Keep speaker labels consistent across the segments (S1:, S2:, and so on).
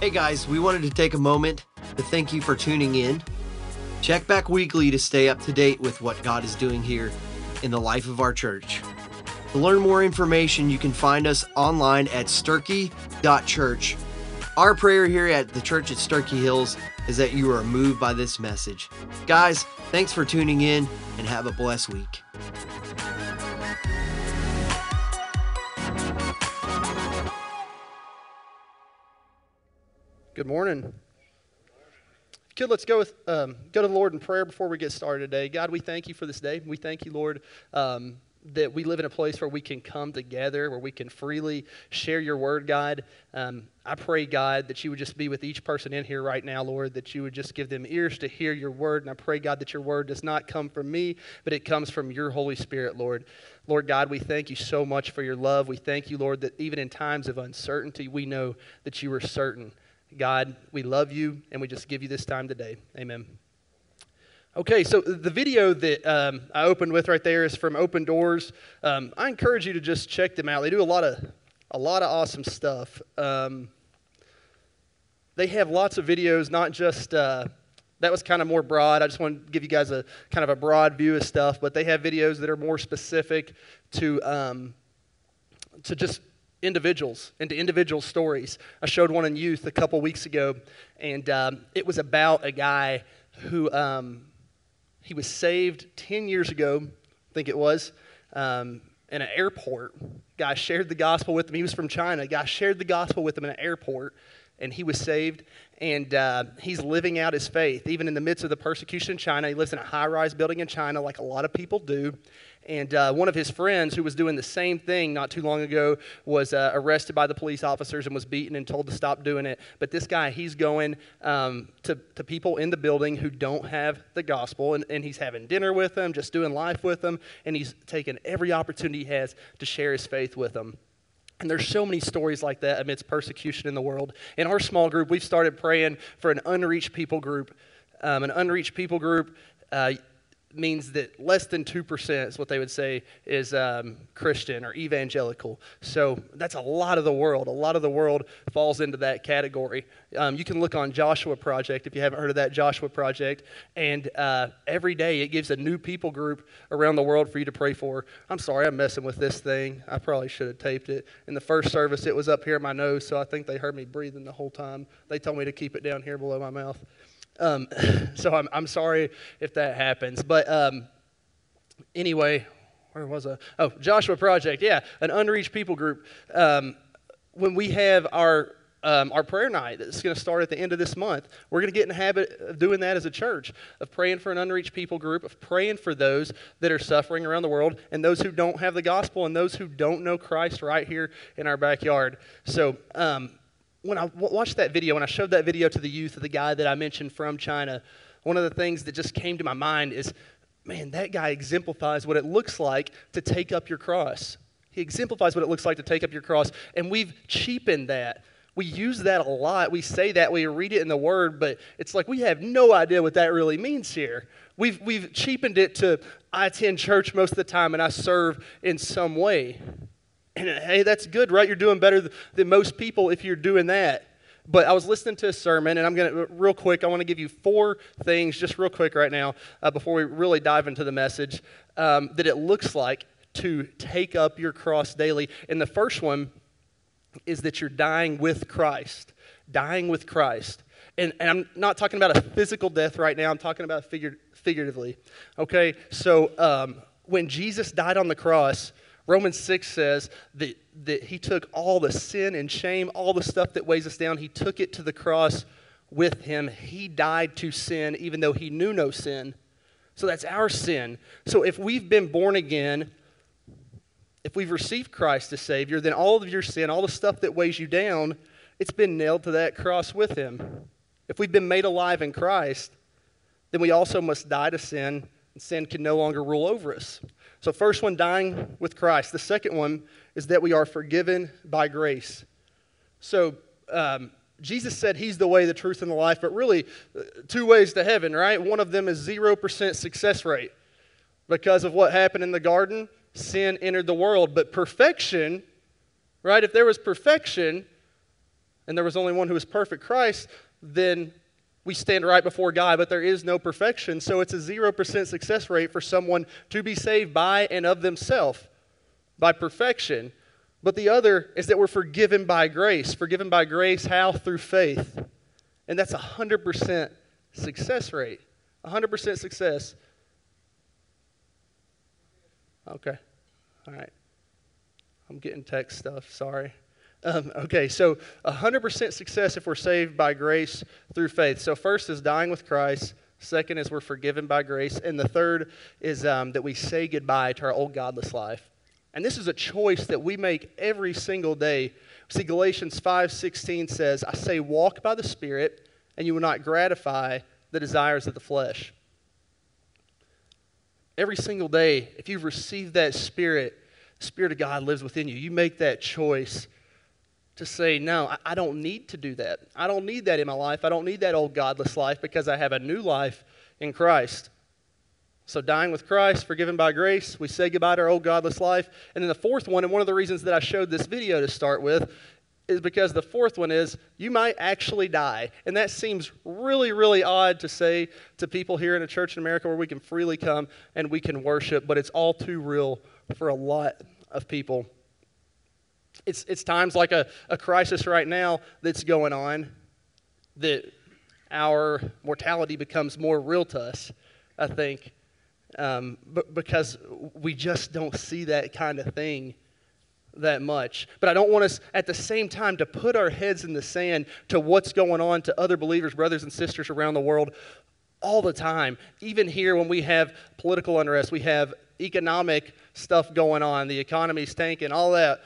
S1: Hey guys, we wanted to take a moment to thank you for tuning in. Check back weekly to stay up to date with what God is doing here in the life of our church. To learn more information, you can find us online at sturkey.church. Our prayer here at the church at Sturkey Hills is that you are moved by this message. Guys, thanks for tuning in and have a blessed week.
S2: Good morning. Good. Let's go with um, go to the Lord in prayer before we get started today. God, we thank you for this day. We thank you, Lord, um, that we live in a place where we can come together, where we can freely share your word, God. Um, I pray, God, that you would just be with each person in here right now, Lord, that you would just give them ears to hear your word. And I pray, God, that your word does not come from me, but it comes from your Holy Spirit, Lord. Lord God, we thank you so much for your love. We thank you, Lord, that even in times of uncertainty, we know that you are certain. God, we love you, and we just give you this time today. Amen. Okay, so the video that um, I opened with right there is from Open Doors. Um, I encourage you to just check them out. They do a lot of a lot of awesome stuff. Um, they have lots of videos, not just uh, that was kind of more broad. I just want to give you guys a kind of a broad view of stuff, but they have videos that are more specific to um, to just individuals into individual stories. I showed one in youth a couple weeks ago, and um, it was about a guy who um, he was saved 10 years ago, I think it was, um, in an airport. Guy shared the gospel with him. He was from China. Guy shared the gospel with him in an airport, and he was saved. And uh, he's living out his faith, even in the midst of the persecution in China. He lives in a high rise building in China, like a lot of people do. And uh, one of his friends, who was doing the same thing not too long ago, was uh, arrested by the police officers and was beaten and told to stop doing it. But this guy, he's going um, to, to people in the building who don't have the gospel, and, and he's having dinner with them, just doing life with them, and he's taking every opportunity he has to share his faith with them. And there's so many stories like that amidst persecution in the world. In our small group, we've started praying for an unreached people group. Um, an unreached people group. Uh, means that less than 2% is what they would say is um, Christian or evangelical. So that's a lot of the world. A lot of the world falls into that category. Um, you can look on Joshua Project if you haven't heard of that Joshua Project. And uh, every day it gives a new people group around the world for you to pray for. I'm sorry, I'm messing with this thing. I probably should have taped it. In the first service, it was up here in my nose, so I think they heard me breathing the whole time. They told me to keep it down here below my mouth. Um, so I'm, I'm sorry if that happens. But um, anyway, where was I? Oh, Joshua Project. Yeah, an unreached people group. Um, when we have our um, our prayer night that's going to start at the end of this month. We're going to get in the habit of doing that as a church, of praying for an unreached people group, of praying for those that are suffering around the world, and those who don't have the gospel, and those who don't know Christ right here in our backyard. So, um, when I watched that video, when I showed that video to the youth of the guy that I mentioned from China, one of the things that just came to my mind is man, that guy exemplifies what it looks like to take up your cross. He exemplifies what it looks like to take up your cross. And we've cheapened that. We use that a lot. We say that, we read it in the Word, but it's like we have no idea what that really means here. We've, we've cheapened it to I attend church most of the time and I serve in some way. And hey, that's good, right? You're doing better than most people if you're doing that. But I was listening to a sermon, and I'm going to, real quick, I want to give you four things, just real quick right now, uh, before we really dive into the message, um, that it looks like to take up your cross daily. And the first one is that you're dying with Christ. Dying with Christ. And, and I'm not talking about a physical death right now, I'm talking about figure, figuratively. Okay? So um, when Jesus died on the cross, Romans 6 says that, that he took all the sin and shame, all the stuff that weighs us down, he took it to the cross with him. He died to sin, even though he knew no sin. So that's our sin. So if we've been born again, if we've received Christ as Savior, then all of your sin, all the stuff that weighs you down, it's been nailed to that cross with him. If we've been made alive in Christ, then we also must die to sin, and sin can no longer rule over us. So, first one, dying with Christ. The second one is that we are forgiven by grace. So, um, Jesus said he's the way, the truth, and the life, but really, uh, two ways to heaven, right? One of them is 0% success rate. Because of what happened in the garden, sin entered the world. But perfection, right? If there was perfection, and there was only one who was perfect, Christ, then we stand right before God, but there is no perfection. So it's a 0% success rate for someone to be saved by and of themselves, by perfection. But the other is that we're forgiven by grace. Forgiven by grace, how? Through faith. And that's a 100% success rate. 100% success. Okay. All right. I'm getting text stuff. Sorry. Um, okay, so 100% success if we're saved by grace through faith. So, first is dying with Christ. Second is we're forgiven by grace. And the third is um, that we say goodbye to our old godless life. And this is a choice that we make every single day. See, Galatians 5:16 says, I say, walk by the Spirit, and you will not gratify the desires of the flesh. Every single day, if you've received that Spirit, the Spirit of God lives within you. You make that choice to say, no, I don't need to do that. I don't need that in my life. I don't need that old godless life because I have a new life in Christ. So, dying with Christ, forgiven by grace, we say goodbye to our old godless life. And then the fourth one, and one of the reasons that I showed this video to start with, is because the fourth one is you might actually die. And that seems really, really odd to say to people here in a church in America where we can freely come and we can worship, but it's all too real for a lot of people. It's, it's times like a, a crisis right now that's going on that our mortality becomes more real to us, I think, um, but because we just don't see that kind of thing that much. But I don't want us at the same time to put our heads in the sand to what's going on to other believers, brothers and sisters around the world all the time. Even here, when we have political unrest, we have economic stuff going on, the economy's tanking, all that.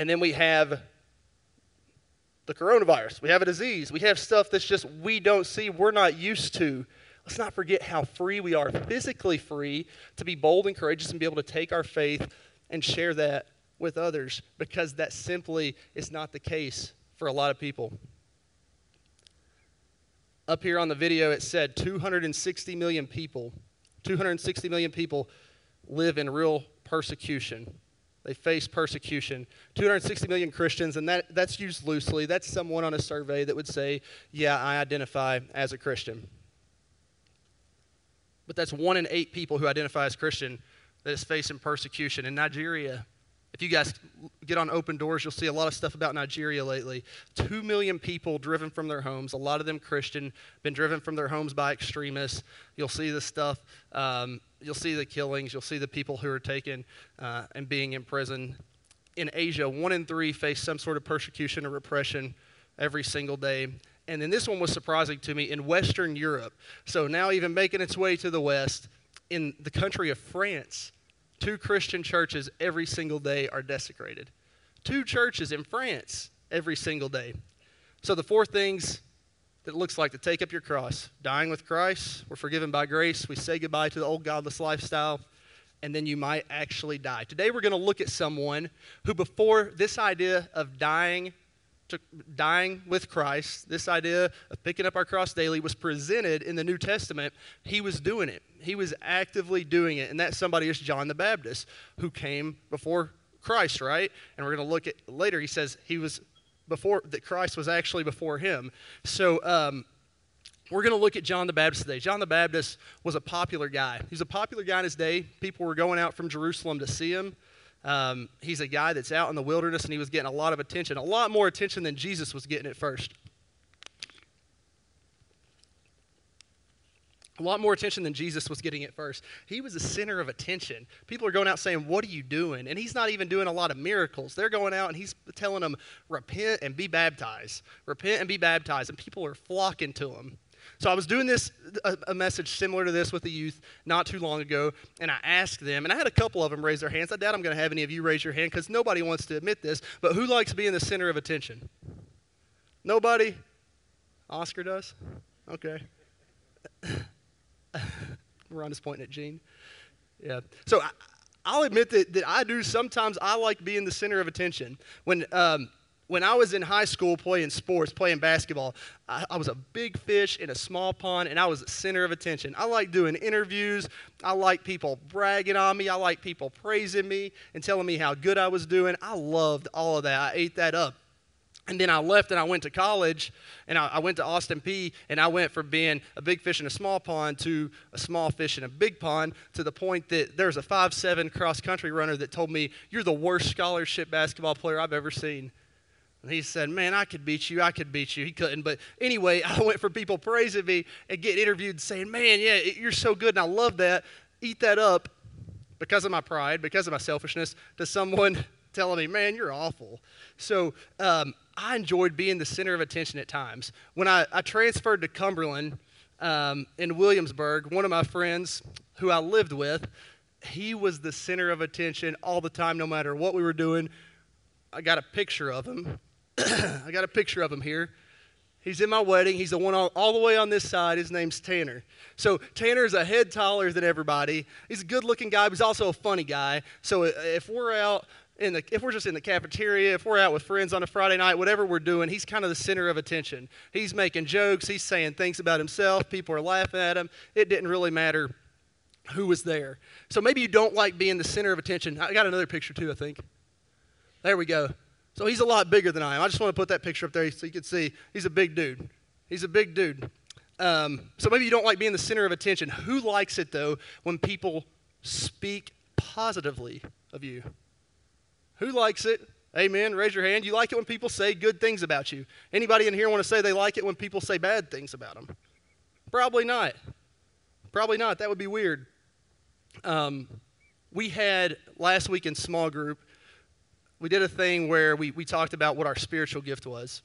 S2: And then we have the coronavirus. We have a disease. We have stuff that's just we don't see, we're not used to. Let's not forget how free we are, physically free, to be bold and courageous and be able to take our faith and share that with others because that simply is not the case for a lot of people. Up here on the video, it said 260 million people, 260 million people live in real persecution. They face persecution. 260 million Christians, and that, that's used loosely. That's someone on a survey that would say, Yeah, I identify as a Christian. But that's one in eight people who identify as Christian that is facing persecution. In Nigeria, if you guys get on open doors, you'll see a lot of stuff about Nigeria lately. Two million people driven from their homes, a lot of them Christian, been driven from their homes by extremists. You'll see this stuff, um, you'll see the killings, you'll see the people who are taken uh, and being in prison. In Asia, one in three face some sort of persecution or repression every single day. And then this one was surprising to me in Western Europe. So now, even making its way to the West, in the country of France, Two Christian churches every single day are desecrated. Two churches in France every single day. So, the four things that it looks like to take up your cross dying with Christ, we're forgiven by grace, we say goodbye to the old godless lifestyle, and then you might actually die. Today, we're going to look at someone who, before this idea of dying to dying with Christ, this idea of picking up our cross daily was presented in the New Testament, he was doing it. He was actively doing it. And that somebody is John the Baptist, who came before Christ, right? And we're going to look at later, he says he was before, that Christ was actually before him. So, um, we're going to look at John the Baptist today. John the Baptist was a popular guy. He was a popular guy in his day. People were going out from Jerusalem to see him. Um, he's a guy that's out in the wilderness and he was getting a lot of attention, a lot more attention than Jesus was getting at first. A lot more attention than Jesus was getting at first. He was the center of attention. People are going out saying, What are you doing? And he's not even doing a lot of miracles. They're going out and he's telling them, Repent and be baptized. Repent and be baptized. And people are flocking to him. So I was doing this a, a, message similar to this with the youth not too long ago, and I asked them, and I had a couple of them raise their hands. I doubt I'm going to have any of you raise your hand because nobody wants to admit this. But who likes being the center of attention? Nobody. Oscar does. Okay. Ron is pointing at Gene. Yeah. So I, will admit that, that I do sometimes. I like being the center of attention. When um, when I was in high school playing sports, playing basketball, I, I, was a big fish in a small pond and I was the center of attention. I like doing interviews. I like people bragging on me. I like people praising me and telling me how good I was doing. I loved all of that. I ate that up. And then I left and I went to college and I, I, went to Austin Peay and I went from being a big fish in a small pond to a small fish in a big pond to the point that there's a five-seven cross country runner that told me, You're the worst scholarship basketball player I've ever seen. And he said, Man, I could beat you. I could beat you. He couldn't. But anyway, I went for people praising me and getting interviewed saying, Man, yeah, you're so good. And I love that. Eat that up because of my pride, because of my selfishness, to someone telling me, Man, you're awful. So, um, I enjoyed being the center of attention at times. When I, I transferred to Cumberland um, in Williamsburg, one of my friends who I lived with, he was the center of attention all the time, no matter what we were doing. I got a picture of him. I got a picture of him here. He's in my wedding. He's the one all, all, the way on this side. His name's Tanner. So Tanner's a head taller than everybody. He's a good-looking guy, but he's also a funny guy. So if we're out in the, if we're just in the cafeteria, if we're out with friends on a Friday night, whatever we're doing, he's kind of the center of attention. He's making jokes, he's saying things about himself, people are laughing at him. It didn't really matter who was there. So maybe you don't like being the center of attention. I got another picture too, I think. There we go. So he's a lot bigger than I am. I just want to put that picture up there so you can see he's a big dude. He's a big dude. Um, so maybe you don't like being the center of attention. Who likes it though when people speak positively of you? Who likes it? Amen. Raise your hand. You like it when people say good things about you. Anybody in here want to say they like it when people say bad things about them? Probably not. Probably not. That would be weird. Um, we had last week in small group, we did a thing where we, we talked about what our spiritual gift was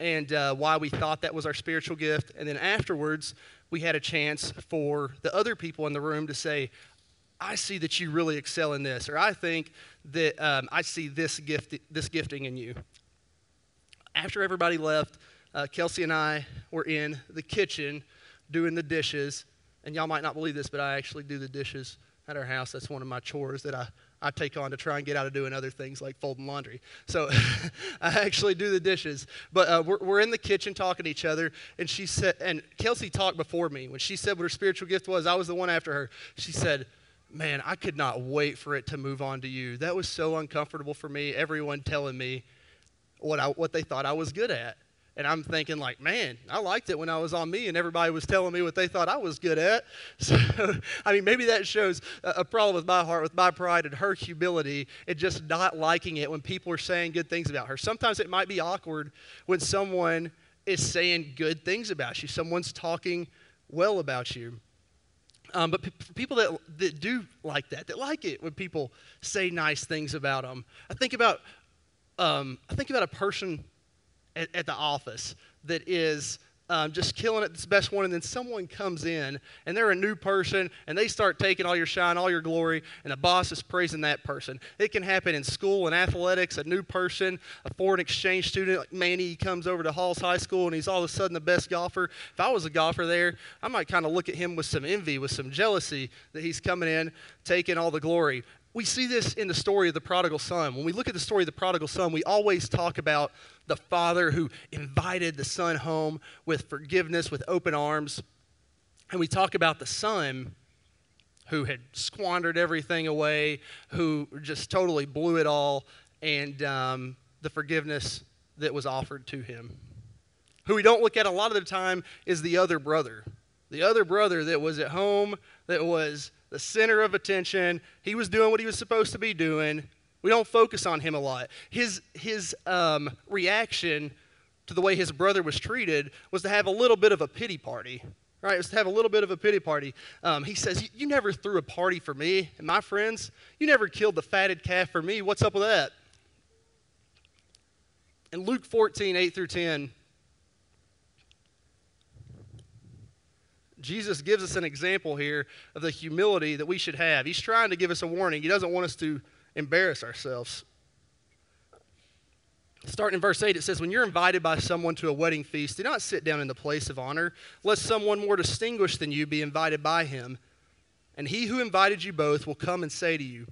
S2: and uh, why we thought that was our spiritual gift. And then afterwards, we had a chance for the other people in the room to say, I see that you really excel in this, or I think that um, I see this gift, this gifting in you. After everybody left, uh, Kelsey and I were in the kitchen doing the dishes, and y'all might not believe this, but I actually do the dishes at our house. That's one of my chores that I, I take on to try and get out of doing other things like folding laundry. So I actually do the dishes. But uh, we're, we're in the kitchen talking to each other, and she said, and Kelsey talked before me. When she said what her spiritual gift was, I was the one after her. She said, man, I could not wait for it to move on to you. That was so uncomfortable for me. Everyone telling me what, I, what they thought I was good at. And I'm thinking, like, man, I liked it when I was on me, and everybody was telling me what they thought I was good at. So, I mean, maybe that shows a problem with my heart, with my pride and her humility, and just not liking it when people are saying good things about her. Sometimes it might be awkward when someone is saying good things about you, someone's talking well about you. Um, but p- people that, that do like that, that like it when people say nice things about them. I think about, um, I think about a person at, at the office that is um, just killing it, the best one, and then someone comes in and they're a new person and they start taking all your shine, all your glory, and the boss is praising that person. It can happen in school and athletics. A new person, a foreign exchange student like Manny, comes over to Halls High School and he's all of a sudden the best golfer. If I was a golfer there, I might kind of look at him with some envy, with some jealousy that he's coming in, taking all the glory we see this in the story of the prodigal son. When we look at the story of the prodigal son, we always talk about the father who invited the son home with forgiveness, with open arms. And we talk about the son who had squandered everything away, who just totally blew it all, and um, the forgiveness that was offered to him. Who we don't look at a lot of the time is the other brother. The other brother that was at home, that was the center of attention. He was doing what he was supposed to be doing. We don't focus on him a lot. His, his um, reaction to the way his brother was treated was to have a little bit of a pity party. Right, it was to have a little bit of a pity party. Um, he says, You never threw a party for me and my friends. You never killed the fatted calf for me. What's up with that? In Luke 14, 8 through 10, Jesus gives us an example here of the humility that we should have. He's trying to give us a warning. He doesn't want us to embarrass ourselves. Starting in verse 8, it says, When you're invited by someone to a wedding feast, do not sit down in the place of honor, lest someone more distinguished than you be invited by him. And he who invited you both will come and say to you,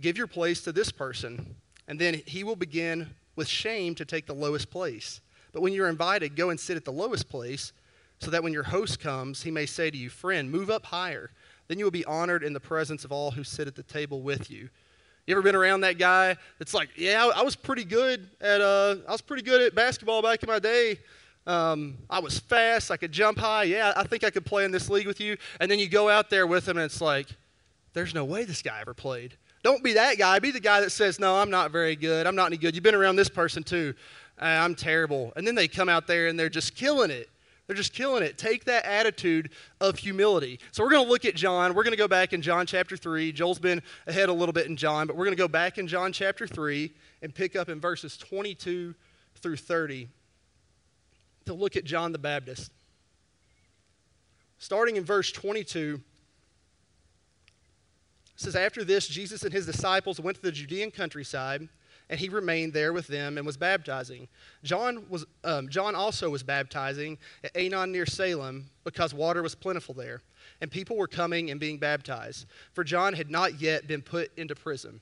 S2: Give your place to this person. And then he will begin with shame to take the lowest place. But when you're invited, go and sit at the lowest place so that when your host comes, he may say to you, Friend, move up higher. Then you will be honored in the presence of all who sit at the table with you. You ever been around that guy that's like, yeah, I was pretty good at uh, I was pretty good at basketball back in my day. Um, I was fast. I could jump high. Yeah, I think I could play in this league with you. And then you go out there with him, and it's like, there's no way this guy ever played. Don't be that guy. Be the guy that says, no, I'm not very good. I'm not any good. You've been around this person too. Uh, I'm terrible. And then they come out there and they're just killing it. They're just killing it. Take that attitude of humility. So we're going to look at John. We're going to go back in John chapter 3. Joel's been ahead a little bit in John, but we're going to go back in John chapter 3 and pick up in verses 22 through 30 to look at John the Baptist. Starting in verse 22, it says, After this, Jesus and his disciples went to the Judean countryside and he remained there with them and was baptizing. John, was, um, John also was baptizing at Aenon near Salem because water was plentiful there, and people were coming and being baptized, for John had not yet been put into prison.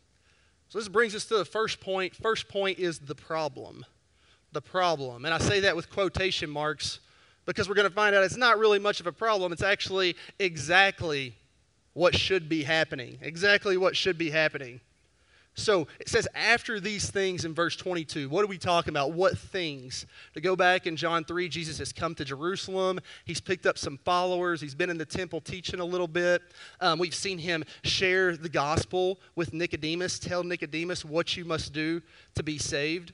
S2: So this brings us to the first point. First point is the problem. The problem. And I say that with quotation marks because we're going to find out it's not really much of a problem. It's actually exactly what should be happening. Exactly what should be happening. So it says, after these things in verse 22, what are we talking about? What things? To go back in John 3, Jesus has come to Jerusalem. He's picked up some followers. He's been in the temple teaching a little bit. Um, we've seen him share the gospel with Nicodemus, tell Nicodemus what you must do to be saved.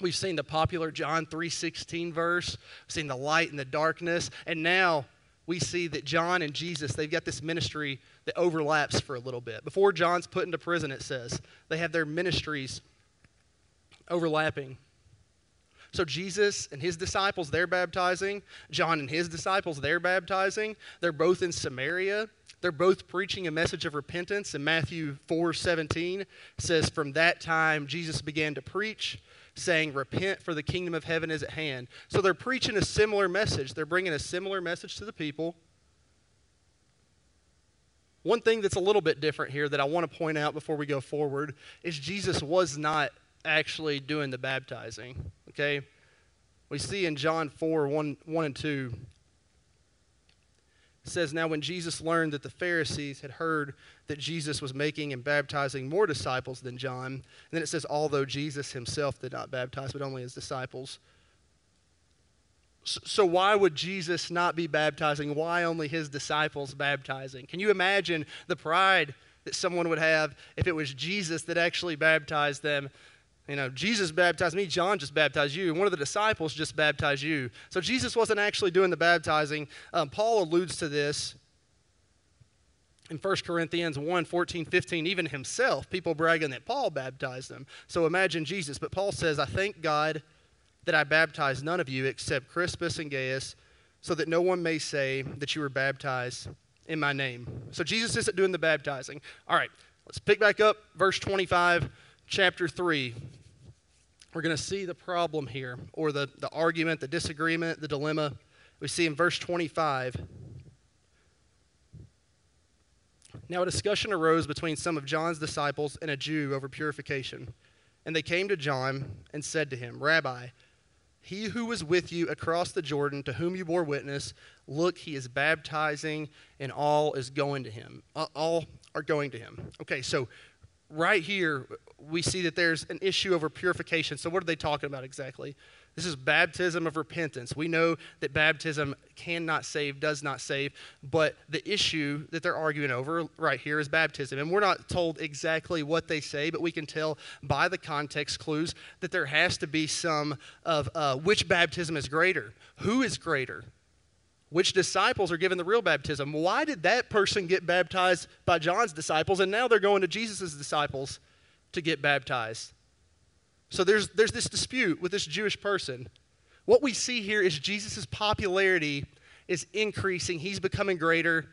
S2: We've seen the popular John 3:16 verse, we've seen the light and the darkness, and now we see that John and Jesus, they've got this ministry that overlaps for a little bit. Before John's put into prison, it says, they have their ministries overlapping. So Jesus and his disciples, they're baptizing. John and his disciples, they're baptizing. They're both in Samaria. They're both preaching a message of repentance. And Matthew 4 17 says, From that time, Jesus began to preach saying, Repent, for the kingdom of heaven is at hand. So they're preaching a similar message. They're bringing a similar message to the people. One thing that's a little bit different here that I want to point out before we go forward is Jesus was not actually doing the baptizing. Okay? We see in John 4 1, 1 and 2, it says, Now when Jesus learned that the Pharisees had heard that Jesus was making and baptizing more disciples than John, and then it says, Although Jesus himself did not baptize, but only his disciples. So, why would Jesus not be baptizing? Why only his disciples baptizing? Can you imagine the pride that someone would have if it was Jesus that actually baptized them you know, Jesus baptized me, John just baptized you, one of the disciples just baptized you. So Jesus wasn't actually doing the baptizing. Um, Paul alludes to this in 1 Corinthians 1 14, 15, even himself, people bragging that Paul baptized them. So imagine Jesus. But Paul says, I thank God that I baptized none of you except Crispus and Gaius, so that no one may say that you were baptized in my name. So Jesus isn't doing the baptizing. All right, let's pick back up verse 25 chapter 3, we're going to see the problem here, or the, the argument, the disagreement, the dilemma. We see in verse 25. Now, a discussion arose between some of John's disciples and a Jew over purification. And they came to John and said to him, Rabbi, he who was with you across the Jordan, to whom you bore witness, look, he is baptizing, and all is going to him. All are going to him. Okay, so right here, we see that there's an issue over purification. So, what are they talking about exactly? This is baptism of repentance. We know that baptism cannot save, does not save, but the issue that they're arguing over right here is baptism. And we're not told exactly what they say, but we can tell by the context clues that there has to be some of uh, which baptism is greater. Who is greater? Which disciples are given the real baptism? Why did that person get baptized by John's disciples and now they're going to Jesus' disciples to get baptized? So there's, there's this dispute with this Jewish person. What we see here is Jesus' popularity is increasing, he's becoming greater,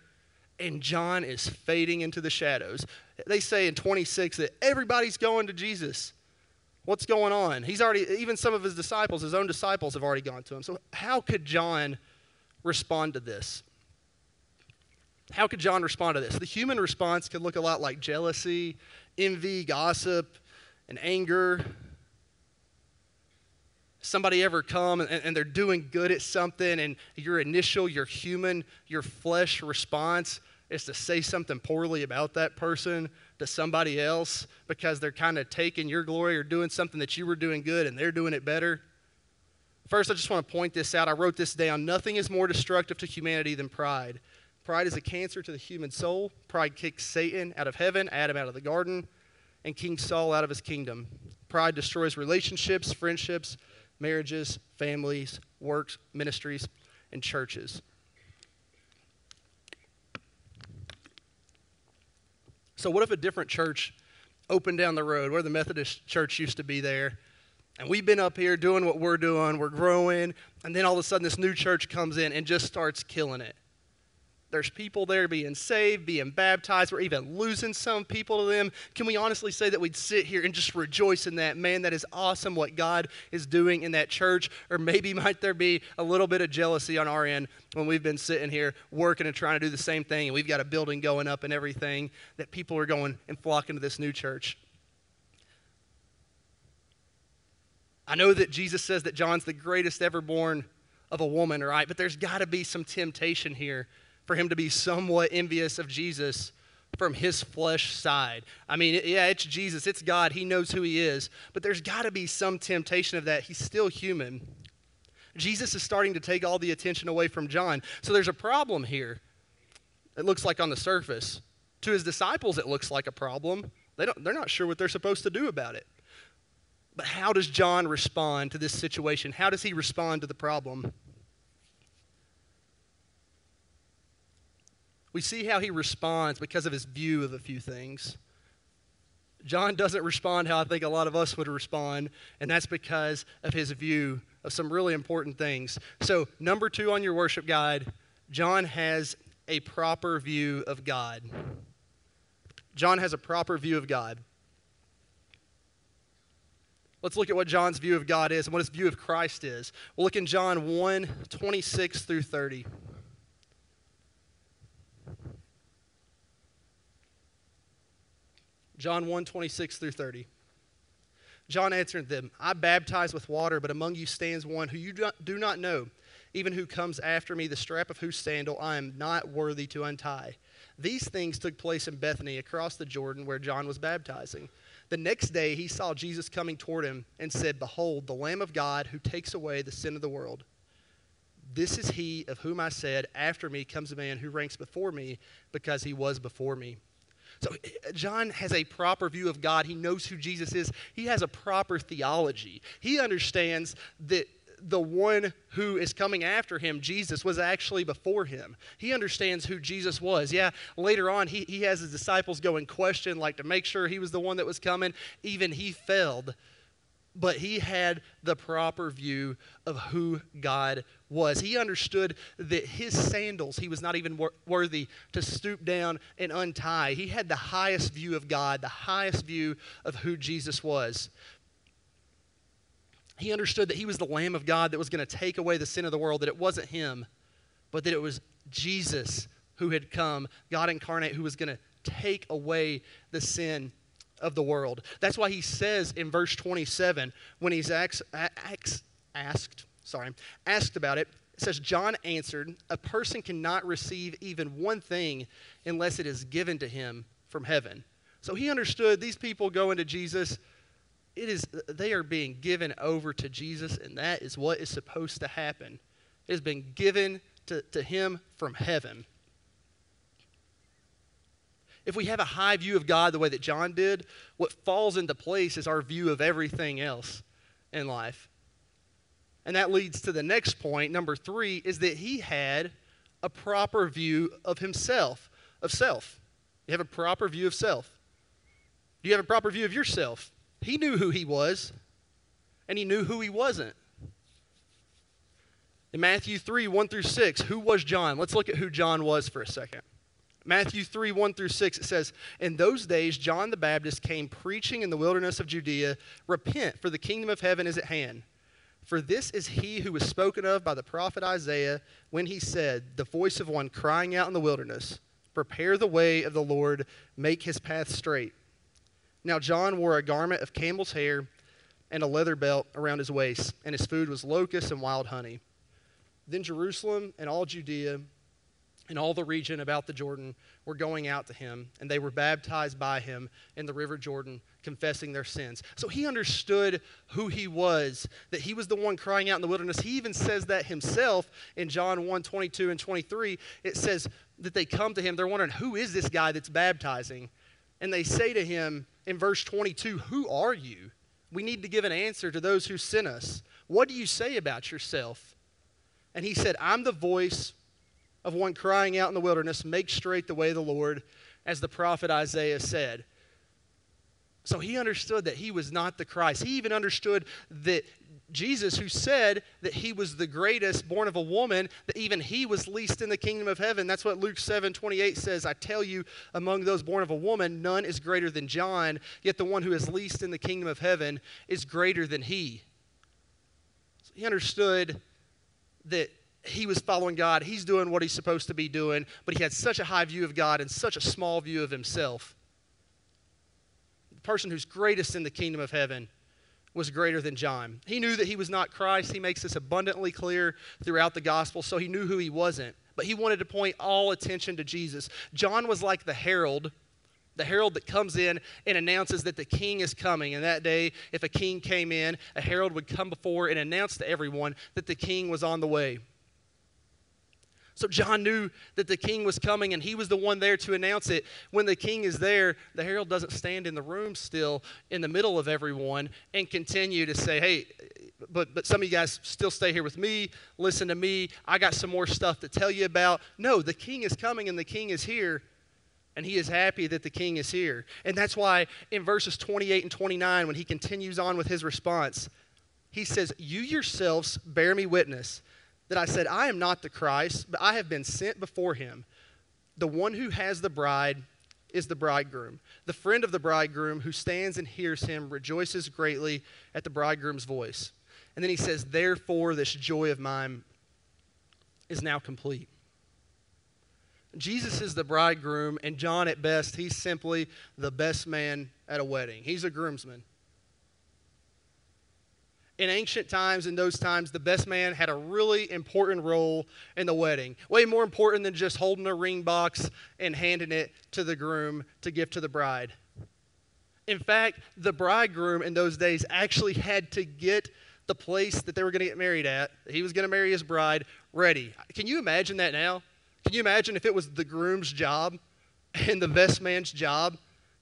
S2: and John is fading into the shadows. They say in 26 that everybody's going to Jesus. What's going on? He's already, even some of his disciples, his own disciples, have already gone to him. So, how could John respond to this? How could John respond to this? The human response could look a lot like jealousy, envy, gossip, and anger. Somebody ever come and, and they're doing good at something, and your initial, your human, your flesh response is to say something poorly about that person to somebody else because they're kind of taking your glory or doing something that you were doing good and they're doing it better. First, I just want to point this out. I wrote this down. Nothing is more destructive to humanity than pride. Pride is a cancer to the human soul. Pride kicks Satan out of heaven, Adam out of the garden, and King Saul out of his kingdom. Pride destroys relationships, friendships, marriages, families, works, ministries, and churches. So, what if a different church opened down the road where the Methodist church used to be there? And we've been up here doing what we're doing, we're growing, and then all of a sudden this new church comes in and just starts killing it. There's people there being saved, being baptized. We're even losing some people to them. Can we honestly say that we'd sit here and just rejoice in that? Man, that is awesome what God is doing in that church. Or maybe might there be a little bit of jealousy on our end when we've been sitting here working and trying to do the same thing, and we've got a building going up and everything, that people are going and flocking to this new church. I know that Jesus says that John's the greatest ever born of a woman, right? But there's got to be some temptation here for him to be somewhat envious of Jesus from his flesh side. I mean, yeah, it's Jesus, it's God, he knows who he is, but there's got to be some temptation of that. He's still human. Jesus is starting to take all the attention away from John. So there's a problem here. It looks like on the surface. To his disciples, it looks like a problem. They don't, they're not sure what they're supposed to do about it. But how does John respond to this situation? How does he respond to the problem? We see how he responds because of his view of a few things. John doesn't respond how I think a lot of us would respond, and that's because of his view of some really important things. So, number two on your worship guide, John has a proper view of God. John has a proper view of God. Let's look at what John's view of God is and what his view of Christ is. We'll look in John 1 26 through 30. John 1 26 through 30. John answered them, I baptize with water, but among you stands one who you do not know, even who comes after me, the strap of whose sandal I am not worthy to untie. These things took place in Bethany across the Jordan where John was baptizing. The next day he saw Jesus coming toward him and said, Behold, the Lamb of God who takes away the sin of the world. This is he of whom I said, After me comes a man who ranks before me because he was before me. So, John has a proper view of God. He knows who Jesus is. He has a proper theology. He understands that the one who is coming after him, Jesus, was actually before him. He understands who Jesus was. Yeah, later on, he, he has his disciples go and question, like to make sure he was the one that was coming. Even he failed but he had the proper view of who God was. He understood that his sandals, he was not even wor- worthy to stoop down and untie. He had the highest view of God, the highest view of who Jesus was. He understood that he was the Lamb of God that was going to take away the sin of the world, that it wasn't him, but that it was Jesus who had come, God incarnate, who was going to take away the sin of the world. That's why he says in verse 27, when he's asked, asked, sorry, asked about it, it says, John answered, A person cannot receive even one thing unless it is given to him from heaven. So he understood these people going to Jesus, it is, they are being given over to Jesus, and that is what is supposed to happen. It has been given to, to him from heaven if we have a high view of God the way that John did, what falls into place is our view of everything else in life. And that leads to the next point, number three, is that he had a proper view of himself, of self. You have a proper view of self. Do you have a proper view of yourself. He knew who he was, and he knew who he wasn't. In Matthew 3 1 through 6, who was John? Let's look at who John was for a second. Matthew 3 1 through 6, it says, In those days, John the Baptist came preaching in the wilderness of Judea, Repent, for the kingdom of heaven is at hand. For this is he who was spoken of by the prophet Isaiah when he said, The voice of one crying out in the wilderness, Prepare the way of the Lord, make his path straight. Now, John wore a garment of camel's hair and a leather belt around his waist, and his food was locusts and wild honey. Then Jerusalem and all Judea and all the region about the Jordan were going out to him, and they were baptized by him in the river Jordan, confessing their sins. So he understood who he was, that he was the one crying out in the wilderness. He even says that himself in John 1 22 and 23. It says that they come to him, they're wondering, who is this guy that's baptizing? And they say to him in verse 22, Who are you? We need to give an answer to those who sent us. What do you say about yourself? And he said, I'm the voice of one crying out in the wilderness, Make straight the way of the Lord, as the prophet Isaiah said. So he understood that he was not the Christ. He even understood that Jesus, who said that he was the greatest born of a woman, that even he was least in the kingdom of heaven. That's what Luke 7 28 says. I tell you, among those born of a woman, none is greater than John, yet the one who is least in the kingdom of heaven is greater than he. So he understood that he was following God. He's doing what he's supposed to be doing, but he had such a high view of God and such a small view of himself. The person who's greatest in the kingdom of heaven was greater than John. He knew that he was not Christ. He makes this abundantly clear throughout the gospel, so he knew who he wasn't. But he wanted to point all attention to Jesus. John was like the herald the herald that comes in and announces that the king is coming. And that day, if a king came in, a herald would come before and announce to everyone that the king was on the way. So John knew that the king was coming, and he was the one there to announce it. When the king is there, the herald doesn't stand in the room still in the middle of everyone and continue to say, Hey, but, but some of you guys still stay here with me, listen to me. I got some more stuff to tell you about. No, the king is coming, and the king is here. And he is happy that the king is here. And that's why in verses 28 and 29, when he continues on with his response, he says, You yourselves bear me witness that I said, I am not the Christ, but I have been sent before him. The one who has the bride is the bridegroom. The friend of the bridegroom who stands and hears him rejoices greatly at the bridegroom's voice. And then he says, Therefore, this joy of mine is now complete. Jesus is the bridegroom, and John, at best, he's simply the best man at a wedding. He's a groomsman in ancient times, in those times, the best man had a really important role in the wedding. Way more important than just holding a ring box and handing it to the groom to give to the bride. In fact, the bridegroom in those days actually had to get the place that they were going to get married at, he was going to marry his bride, ready. Can you imagine that now? Can you imagine if it was the groom's job and the best man's job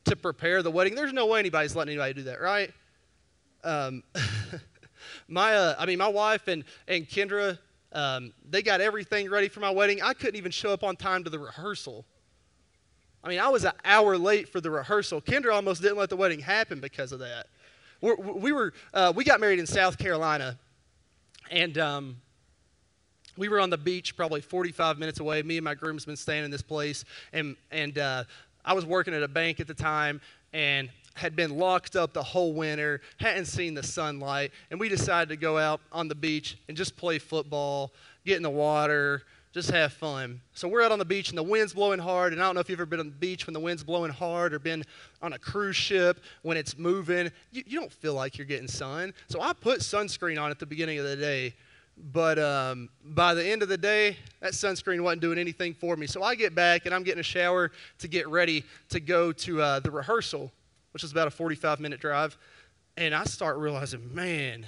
S2: to prepare the wedding? There's no way anybody's letting anybody do that, right? Um, my, uh, I mean, my wife and, and Kendra, um, they got everything ready for my wedding. I couldn't even show up on time to the rehearsal. I mean, I was an hour late for the rehearsal. Kendra almost didn't let the wedding happen because of that. We're, we were, uh, we got married in South Carolina, and um, we were on the beach probably 45 minutes away. Me and my groomsmen staying in this place, and, and uh, I was working at a bank at the time, and had been locked up the whole winter, hadn't seen the sunlight, and we decided to go out on the beach and just play football, get in the water, just have fun. So we're out on the beach and the wind's blowing hard. And I don't know if you've ever been on the beach when the wind's blowing hard or been on a cruise ship when it's moving. You, you don't feel like you're getting sun. So I put sunscreen on at the beginning of the day. But um, by the end of the day, that sunscreen wasn't doing anything for me. So I get back and I'm getting a shower to get ready to go to uh, the rehearsal which is about a 45 minute drive. And I start realizing, man,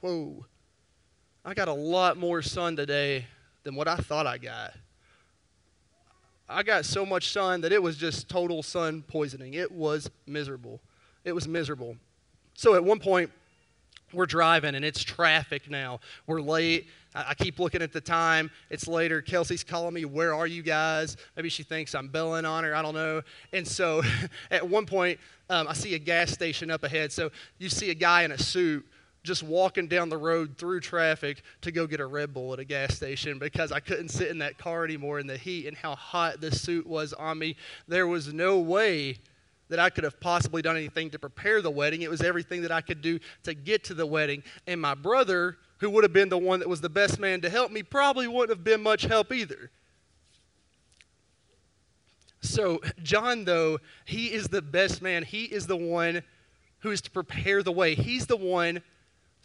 S2: whoa, I got a lot more sun today than what I thought I got. I got so much sun that it was just total sun poisoning. It was miserable. It was miserable. So at one point, we're driving and it's traffic now. We're late. I, keep looking at the time. It's later. Kelsey's calling me, Where are you guys? Maybe she thinks I'm belling on her. I don't know. And so at one point, um, I see a gas station up ahead. So you see a guy in a suit just walking down the road through traffic to go get a Red Bull at a gas station because I couldn't sit in that car anymore in the heat and how hot the suit was on me. There was no way that I could have possibly done anything to prepare the wedding. It was everything that I could do to get to the wedding. And my brother, who would have been the one that was the best man to help me, probably wouldn't have been much help either. So, John, though, he is the best man. He is the one who is to prepare the way. He's the one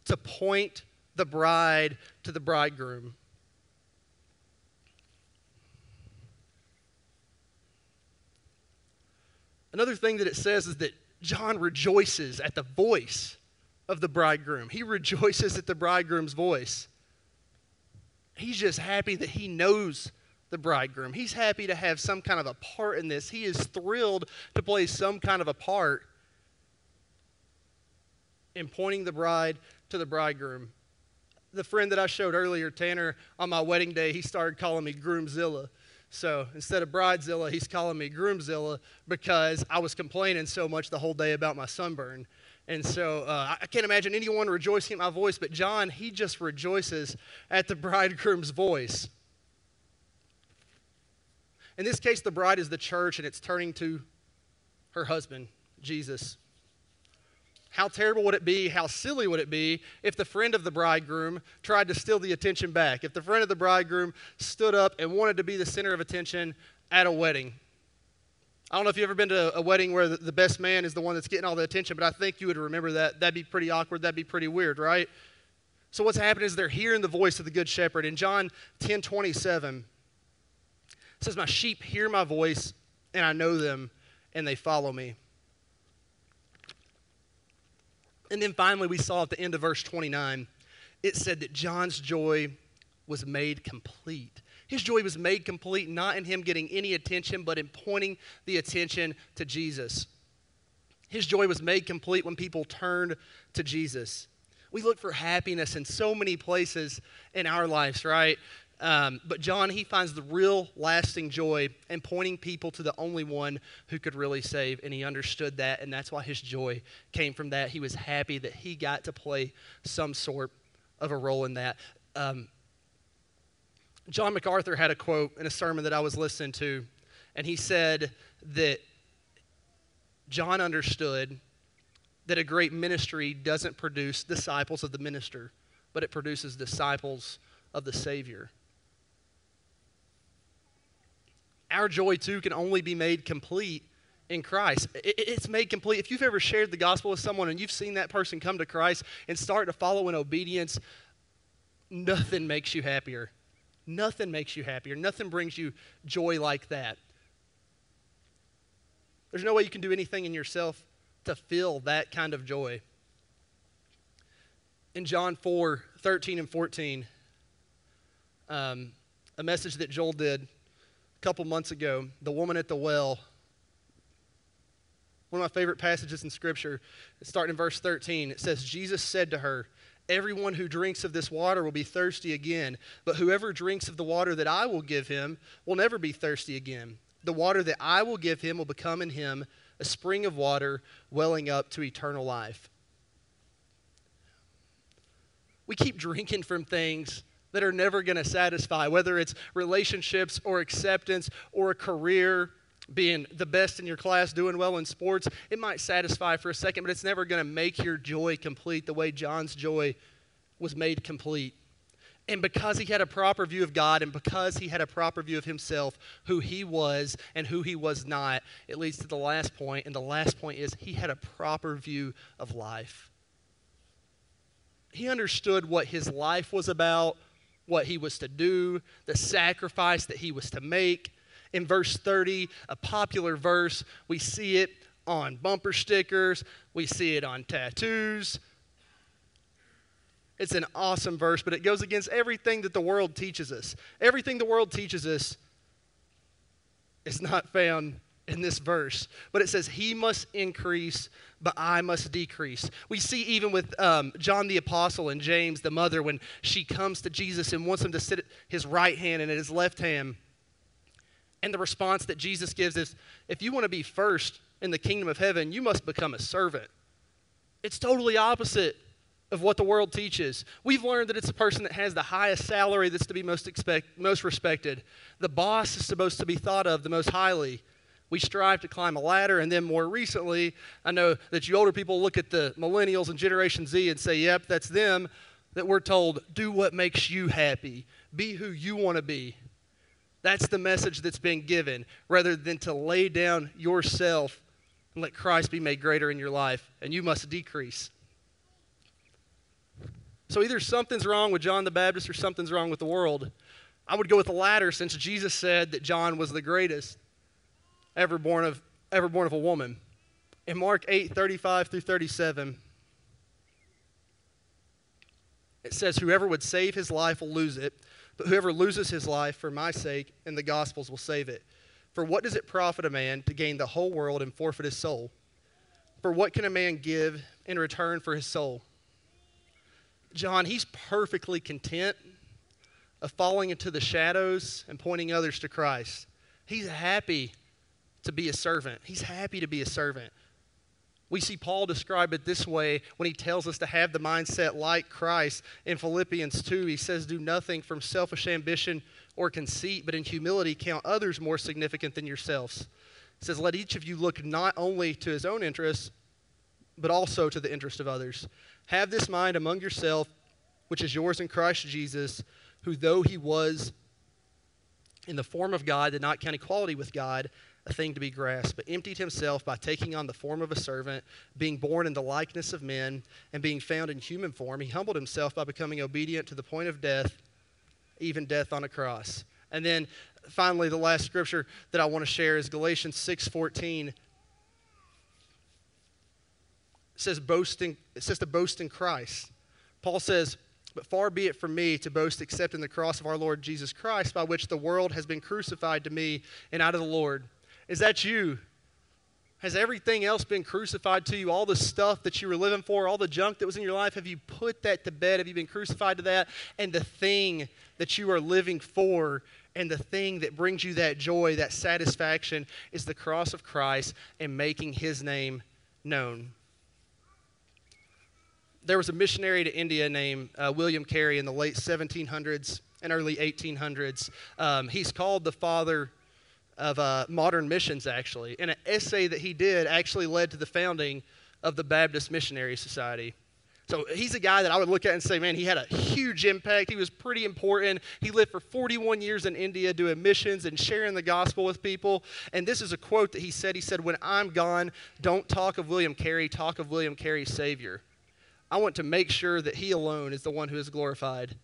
S2: to point the bride to the bridegroom. Another thing that it says is that John rejoices at the voice of the bridegroom. He rejoices at the bridegroom's voice. He's just happy that he knows the bridegroom. He's happy to have some kind of a part in this. He is thrilled to play some kind of a part in pointing the bride to the bridegroom. The friend that I showed earlier, Tanner, on my wedding day, he started calling me Groomzilla. So instead of Bridezilla, he's calling me Groomzilla because I was complaining so much the whole day about my sunburn. And so uh, I can't imagine anyone rejoicing at my voice, but John, he just rejoices at the bridegroom's voice. In this case, the bride is the church, and it's turning to her husband, Jesus. How terrible would it be, how silly would it be if the friend of the bridegroom tried to steal the attention back? If the friend of the bridegroom stood up and wanted to be the center of attention at a wedding? I don't know if you've ever been to a wedding where the best man is the one that's getting all the attention, but I think you would remember that. That'd be pretty awkward. That'd be pretty weird, right? So what's happening is they're hearing the voice of the good shepherd. In John 10 27, it says, My sheep hear my voice, and I know them, and they follow me. And then finally, we saw at the end of verse 29, it said that John's joy was made complete. His joy was made complete not in him getting any attention, but in pointing the attention to Jesus. His joy was made complete when people turned to Jesus. We look for happiness in so many places in our lives, right? Um, but John, he finds the real lasting joy in pointing people to the only one who could really save. And he understood that, and that's why his joy came from that. He was happy that he got to play some sort of a role in that. Um, John MacArthur had a quote in a sermon that I was listening to, and he said that John understood that a great ministry doesn't produce disciples of the minister, but it produces disciples of the Savior. Our joy too can only be made complete in Christ. It's made complete. If you've ever shared the gospel with someone and you've seen that person come to Christ and start to follow in obedience, nothing makes you happier. Nothing makes you happier. Nothing brings you joy like that. There's no way you can do anything in yourself to feel that kind of joy. In John 4 13 and 14, um, a message that Joel did a couple months ago, the woman at the well. One of my favorite passages in Scripture, starting in verse 13, it says, Jesus said to her, Everyone who drinks of this water will be thirsty again, but whoever drinks of the water that I will give him will never be thirsty again. The water that I will give him will become in him a spring of water welling up to eternal life. We keep drinking from things that are never going to satisfy, whether it's relationships or acceptance or a career, being the best in your class, doing well in sports. It might satisfy for a second, but it's never going to make your joy complete the way John's joy was made complete. And because he had a proper view of God and because he had a proper view of himself, who he was and who he was not, it leads to the last point. And the last point is he had a proper view of life. He understood what his life was about, what he was to do, the sacrifice that he was to make. In verse 30, a popular verse, we see it on bumper stickers, we see it on tattoos. It's an awesome verse, but it goes against everything that the world teaches us. Everything the world teaches us is not found in this verse, but it says, He must increase, but I must decrease. We see even with um, John the Apostle and James, the mother, when she comes to Jesus and wants him to sit at his right hand and at his left hand. And the response that Jesus gives is, If you want to be first in the kingdom of heaven, you must become a servant. It's totally opposite of what the world teaches. We've learned that it's the person that has the highest salary that's to be most, expect, most respected. The boss is supposed to be thought of the most highly we strive to climb a ladder. And then more recently, I know that you older people look at the millennials and Generation Z and say, yep, that's them, that we're told, do what makes you happy, be who you want to be. That's the message that's been given, rather than to lay down yourself and let Christ be made greater in your life, and you must decrease. So either something's wrong with John the Baptist or something's wrong with the world. I would go with the latter since Jesus said that John was the greatest ever born of ever born of a woman. In Mark 8 35 through 37, it says, Whoever would save his life will lose it, but whoever loses his life for my sake and the gospel's will save it. For what does it profit a man to gain the whole world and forfeit his soul? For what can a man give in return for his soul? John, he's perfectly content of falling into the shadows and pointing others to Christ. He's happy to be a servant. He's happy to be a servant. We see Paul describe it this way when he tells us to have the mindset like Christ. In Philippians 2, he says, Do nothing from selfish ambition or conceit, but in humility count others more significant than yourselves. He says, Let each of you look not only to his own interests, but also to the interest of others. Have this mind among yourself, which is yours in Christ Jesus, who, though he was in the form of God, did not count equality with God a thing to be grasped, but emptied himself by taking on the form of a servant, being born in the likeness of men, and being found in human form, he humbled himself by becoming obedient to the point of death, even death on a cross. And then finally the last scripture that I want to share is Galatians 6:14. It says boasting it says to boast in Christ. Paul says, "But far be it from me to boast except in the cross of our Lord Jesus Christ, by which the world has been crucified to me and out of the Lord." Is that you? Has everything else been crucified to you? All the stuff that you were living for, all the junk that was in your life, have you put that to bed? Have you been crucified to that? And the thing that you are living for and the thing that brings you that joy, that satisfaction, is the cross of Christ and making his name known. There was a missionary to India named uh, William Carey in the late 1700s and early 1800s. Um, he's called the father of uh, modern missions, actually. And an essay that he did actually led to the founding of the Baptist Missionary Society. So he's a guy that I would look at and say, man, he had a huge impact. He was pretty important. He lived for 41 years in India doing missions and sharing the gospel with people. And this is a quote that he said. He said, When I'm gone, don't talk of William Carey, talk of William Carey's Savior. I want to make sure that he alone is the one who is glorified.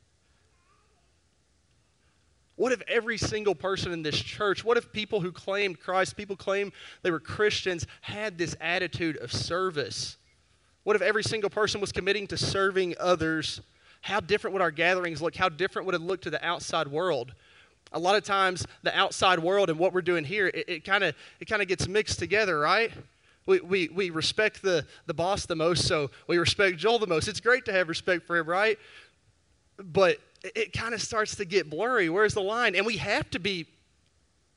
S2: What if every single person in this church, what if people who claimed Christ, people claimed they were Christians, had this attitude of service? What if every single person was committing to serving others? How different would our gatherings look? How different would it look to the outside world? A lot of times, the outside world and what we're doing here, it kind of it kind of gets mixed together, right? We, we, we respect the, the boss the most, so we respect Joel the most. It's great to have respect for him, right? But it kind of starts to get blurry. Where's the line? And we have to be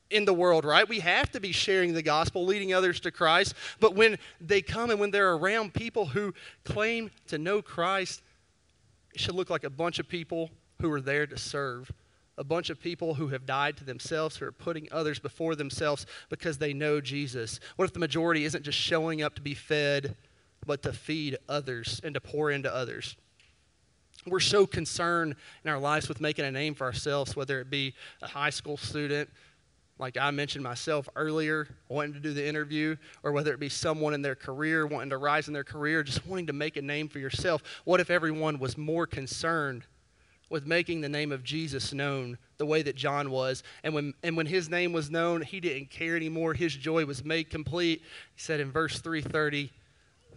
S2: in the world, right? We have to be sharing the gospel, leading others to Christ. But when they come and when they're around people who claim to know Christ, it should look like a bunch of people who are there to serve. A bunch of people who have died to themselves, who are putting others before themselves because they know Jesus. What if the majority isn't just showing up to be fed, but to feed others and to pour into others? We're so concerned in our lives with making a name for ourselves, whether it be a high school student, like I mentioned myself earlier, wanting to do the interview, or whether it be someone in their career, wanting to rise in their career, just wanting to make a name for yourself. What if everyone was more concerned with making the name of Jesus known the way that John was? And when, and when his name was known, he didn't care anymore. His joy was made complete. He said in verse 330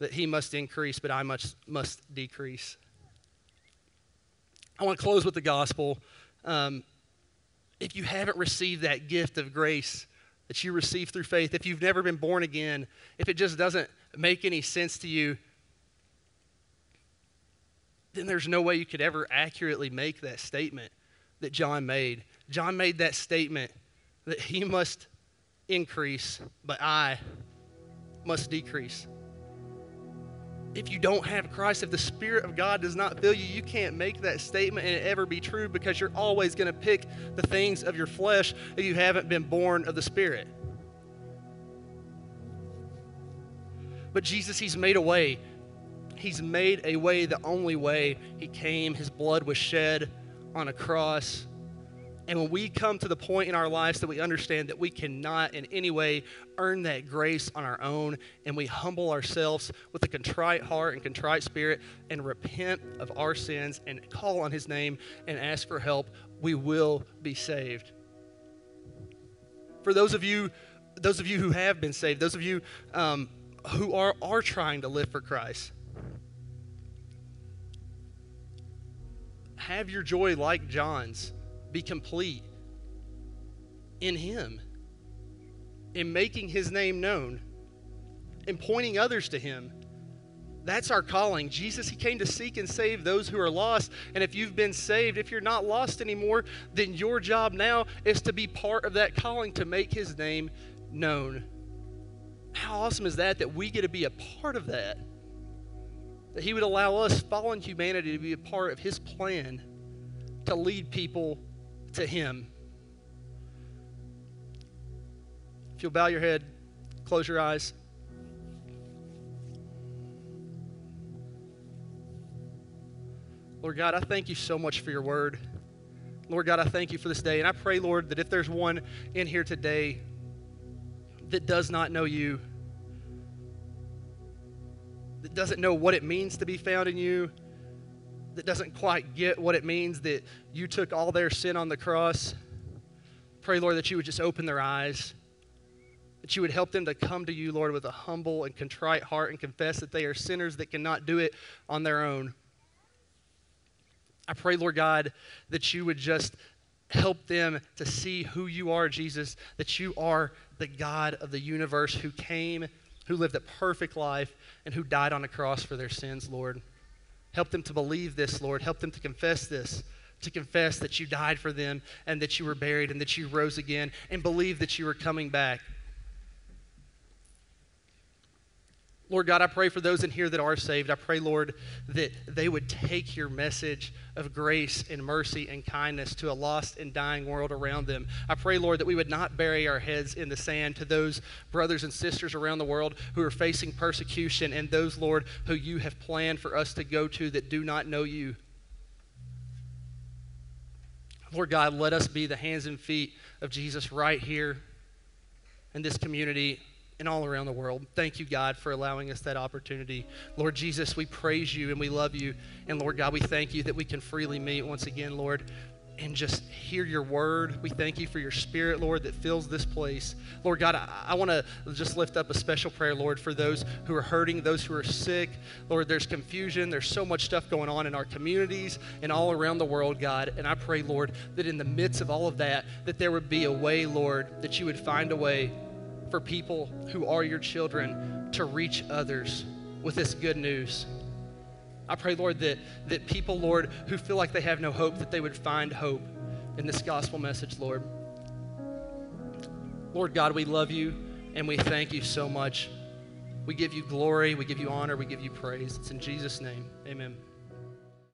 S2: that he must increase, but I must, must decrease. I want to close with the gospel. Um, if you haven't received that gift of grace that you receive through faith, if you've never been born again, if it just doesn't make any sense to you, then there's no way you could ever accurately make that statement that John made. John made that statement that he must increase, but I must decrease if you don't have Christ, if the Spirit of God does not fill you, you can't make that statement and it ever be true because you're always going to pick the things of your flesh if you haven't been born of the Spirit. But Jesus, He's made a way. He's made a way the only way. He came, His blood was shed on a cross and when we come to the point in our lives that we understand that we cannot in any way earn that grace on our own, and we humble ourselves with a contrite heart and contrite spirit and repent of our sins and call on His name and ask for help, we will be saved. For those of you those of you who have been saved, those of you um, who are, are trying to live for Christ, have your joy like John's be complete in Him, in making His name known, in pointing others to Him. That's our calling. Jesus, He came to seek and save those who are lost. And if you've been saved, if you're not lost anymore, then your job now is to be part of that calling to make His name known. How awesome is that that we get to be a part of that? That He would allow us, fallen humanity, to be a part of His plan to lead people to Him. If you'll bow your head, close your eyes. Lord God, I thank you so much for your word. Lord God, I thank you for this day. And I pray, Lord, that if there's one in here today that does not know you, that doesn't know what it means to be found in you, that doesn't quite get what it means that you took all their sin on the cross, pray, Lord, that you would just open their eyes, that you would help them to come to you, Lord, with a humble and contrite heart and confess that they are sinners that cannot do it on their own. I pray, Lord God, that you would just help them to see who you are, Jesus, that you are the God of the universe who came, who lived a perfect life, and who died on the cross for their sins, Lord. Help them to believe this, Lord. Help them to confess this, to confess that you died for them and that you were buried and that you rose again, and believe that you are coming back. Lord God, I pray for those in here that are saved. I pray, Lord, that they would take your message of grace and mercy and kindness to a lost and dying world around them. I pray, Lord, that we would not bury our heads in the sand to those brothers and sisters around the world who are facing persecution and those, Lord, who you have planned for us to go to that do not know you. Lord God, let us be the hands and feet of Jesus right here in this community and all around the world. Thank you, God, for allowing us that opportunity. Lord Jesus, we praise you and we love you. And Lord God, we thank you that we can freely meet once again, Lord, and just hear your word. We thank you for your spirit, Lord, that fills this place. Lord God, I, I want to just lift up a special prayer, Lord, for those who are hurting, those who are sick. Lord, there's confusion. There's so much stuff going on in our communities and all around the world, God. And I pray, Lord, that in the midst of all of that, that there would be a way, Lord, that you would find a way for people who are your children to reach others with this good news. I pray, Lord, that, that people, Lord, who feel like they have no hope, that they would find hope in this gospel message, Lord. Lord God, we love you and we thank you so much. We give you glory, we give you honor, we give you praise. It's in Jesus' name. Amen.